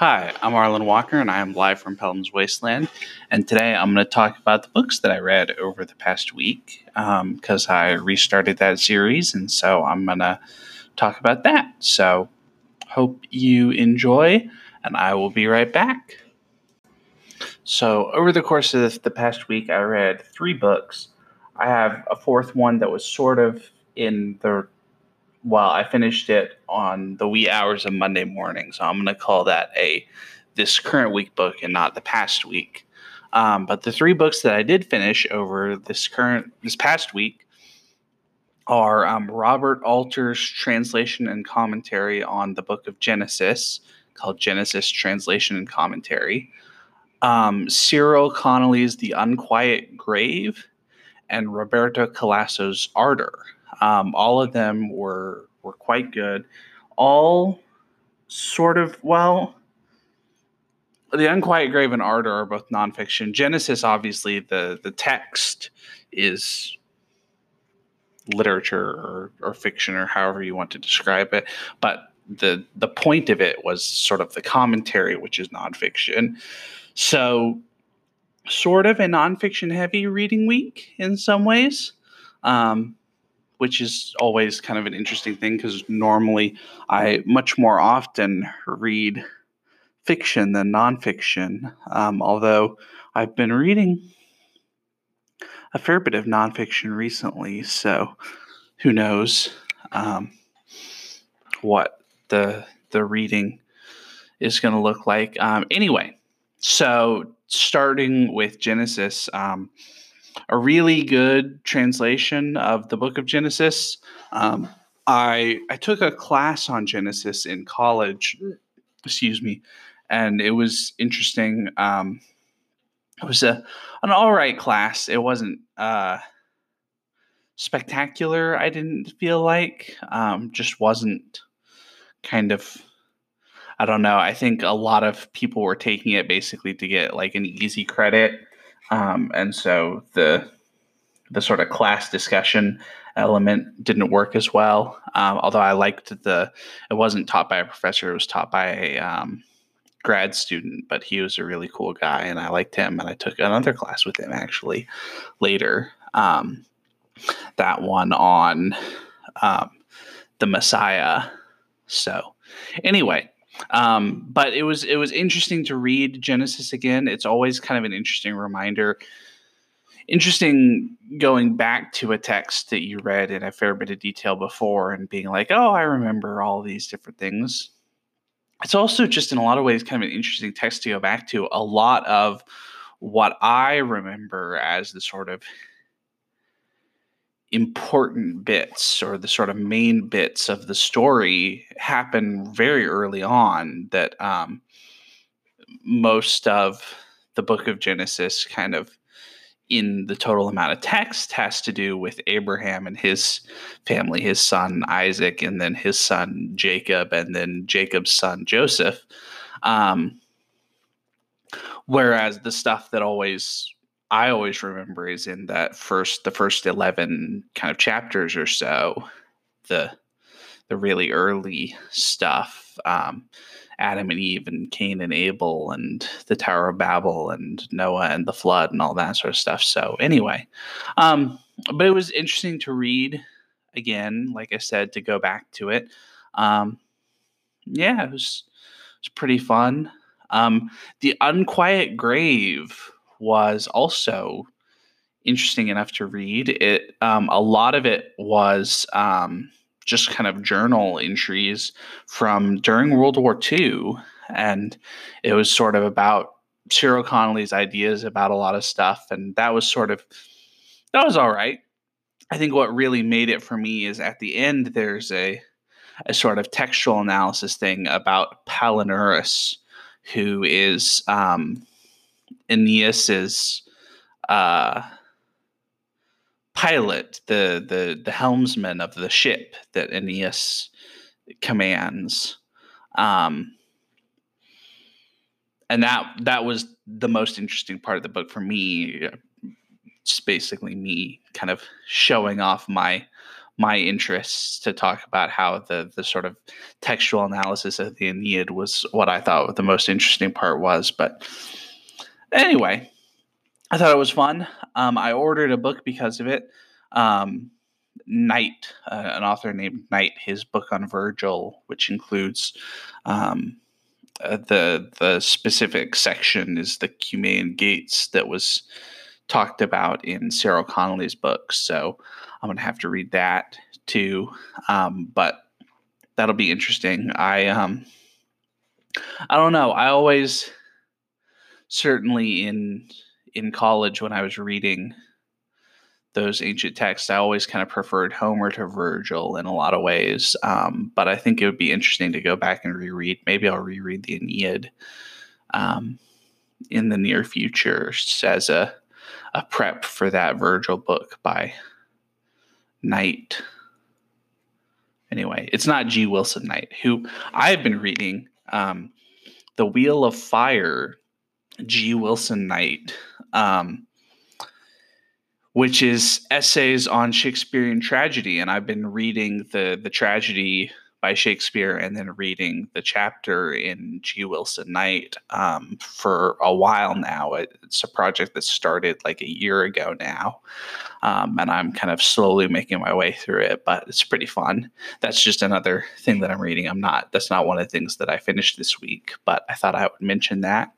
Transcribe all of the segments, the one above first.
Hi, I'm Arlen Walker, and I am live from Pellam's Wasteland. And today I'm going to talk about the books that I read over the past week because um, I restarted that series, and so I'm going to talk about that. So, hope you enjoy, and I will be right back. So, over the course of the past week, I read three books. I have a fourth one that was sort of in the well, I finished it on the wee hours of Monday morning, so I'm going to call that a this current week book and not the past week. Um, but the three books that I did finish over this current this past week are um, Robert Alter's translation and commentary on the book of Genesis, called Genesis Translation and Commentary. Um, Cyril Connolly's The Unquiet Grave, and Roberto Calasso's Ardor. Um, all of them were were quite good. All sort of well. The Unquiet Grave and Ardor are both nonfiction. Genesis, obviously, the the text is literature or, or fiction or however you want to describe it. But the the point of it was sort of the commentary, which is nonfiction. So sort of a nonfiction heavy reading week in some ways. Um, which is always kind of an interesting thing because normally I much more often read fiction than nonfiction. Um, although I've been reading a fair bit of nonfiction recently, so who knows um, what the the reading is going to look like. Um, anyway, so starting with Genesis. Um, a really good translation of the book of Genesis. Um, I I took a class on Genesis in college, excuse me, and it was interesting. Um, it was a an all right class. It wasn't uh, spectacular. I didn't feel like um, just wasn't kind of. I don't know. I think a lot of people were taking it basically to get like an easy credit um, and so the the sort of class discussion element didn't work as well. Um, although I liked the, it wasn't taught by a professor; it was taught by a um, grad student. But he was a really cool guy, and I liked him. And I took another class with him actually later. Um, that one on um, the Messiah. So, anyway, um, but it was it was interesting to read Genesis again. It's always kind of an interesting reminder. Interesting going back to a text that you read in a fair bit of detail before and being like, oh, I remember all these different things. It's also just in a lot of ways kind of an interesting text to go back to. A lot of what I remember as the sort of important bits or the sort of main bits of the story happen very early on that um, most of the book of Genesis kind of in the total amount of text has to do with Abraham and his family, his son Isaac, and then his son Jacob, and then Jacob's son Joseph. Um, whereas the stuff that always I always remember is in that first the first 11 kind of chapters or so the the really early stuff um, Adam and Eve and Cain and Abel and the Tower of Babel and Noah and the flood and all that sort of stuff. So anyway, um, but it was interesting to read again, like I said, to go back to it. Um, yeah, it was it was pretty fun. Um, the Unquiet Grave was also interesting enough to read. It um, a lot of it was um, just kind of journal entries from during World War II, and it was sort of about Cyril Connolly's ideas about a lot of stuff, and that was sort of that was all right. I think what really made it for me is at the end there's a a sort of textual analysis thing about Palinurus, who is um, Aeneas's uh, pilot, the the the helmsman of the ship that Aeneas commands. Um, and that that was the most interesting part of the book for me. It's basically me kind of showing off my my interests to talk about how the the sort of textual analysis of the Aeneid was what I thought the most interesting part was. But anyway, I thought it was fun. Um, I ordered a book because of it. Um, Knight, uh, an author named Knight, his book on Virgil, which includes um, uh, the the specific section is the Cumaean Gates that was talked about in Cyril Connolly's book. So I'm gonna have to read that too. Um, but that'll be interesting. I um I don't know. I always certainly in in college when I was reading those ancient texts, I always kind of preferred Homer to Virgil in a lot of ways. Um, but I think it would be interesting to go back and reread. Maybe I'll reread the Aeneid um, in the near future as a a prep for that Virgil book by Knight. Anyway, it's not G. Wilson Knight, who I've been reading. Um, the Wheel of Fire, G. Wilson Knight, um, which is essays on Shakespearean tragedy, and I've been reading the the tragedy by Shakespeare and then reading the chapter in G. Wilson Knight um, for a while now. It's a project that started like a year ago now. Um, and I'm kind of slowly making my way through it, but it's pretty fun. That's just another thing that I'm reading. I'm not, that's not one of the things that I finished this week, but I thought I would mention that.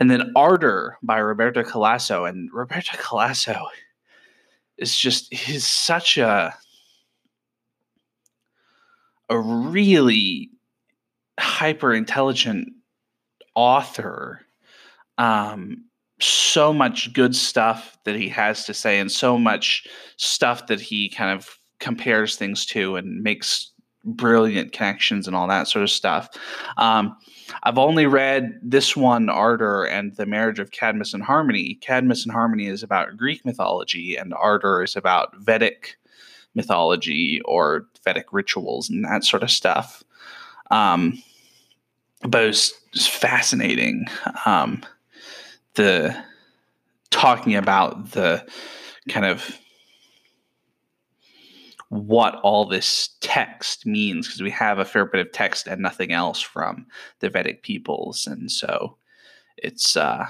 And then Ardor by Roberto Calasso. And Roberto Calasso is just, he's such a, a really hyper intelligent author um, so much good stuff that he has to say and so much stuff that he kind of compares things to and makes brilliant connections and all that sort of stuff um, i've only read this one ardor and the marriage of cadmus and harmony cadmus and harmony is about greek mythology and ardor is about vedic mythology or Vedic rituals and that sort of stuff. Um, but it was, it was fascinating. Um, the talking about the kind of what all this text means because we have a fair bit of text and nothing else from the Vedic peoples, and so it's uh,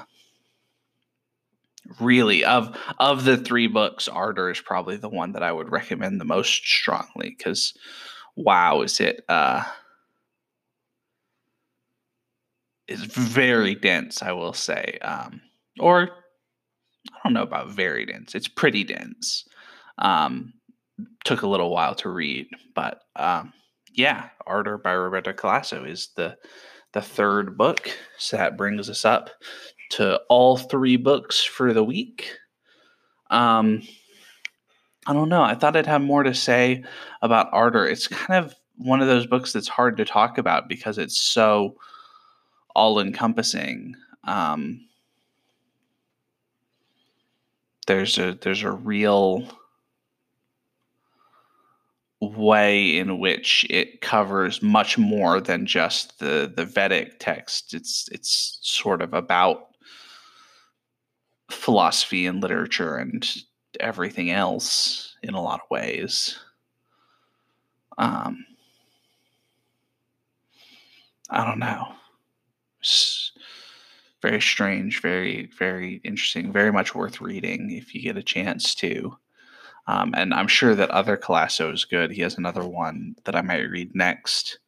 really of of the three books ardor is probably the one that i would recommend the most strongly because wow is it uh is very dense i will say um or i don't know about very dense it's pretty dense. Um took a little while to read but um yeah ardor by roberto calasso is the the third book so that brings us up to all three books for the week. Um, I don't know. I thought I'd have more to say about Ardor. It's kind of one of those books that's hard to talk about because it's so all encompassing. Um, there's a there's a real way in which it covers much more than just the the Vedic text. It's it's sort of about philosophy and literature and everything else in a lot of ways. Um, I don't know. It's very strange, very, very interesting, very much worth reading if you get a chance to. Um, and I'm sure that other Calasso is good. He has another one that I might read next,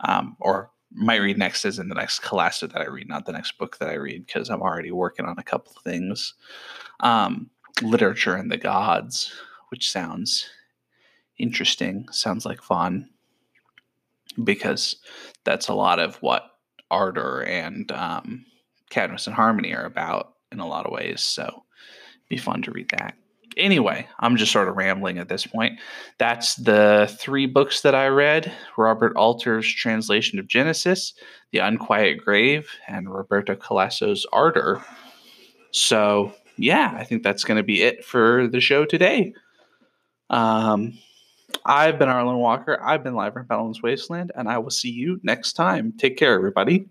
um, or might read next as in the next Calasso that I read, not the next book that I read, because I'm already working on a couple of things. Um, literature and the gods, which sounds interesting, sounds like fun, because that's a lot of what Ardor and um, Cadmus and Harmony are about in a lot of ways. So, be fun to read that anyway, I'm just sort of rambling at this point. That's the three books that I read Robert Alter's translation of Genesis, The Unquiet Grave, and Roberto Calasso's Ardor. So, yeah, I think that's going to be it for the show today. Um, I've been Arlen Walker. I've been live from Pellam's Wasteland, and I will see you next time. Take care, everybody.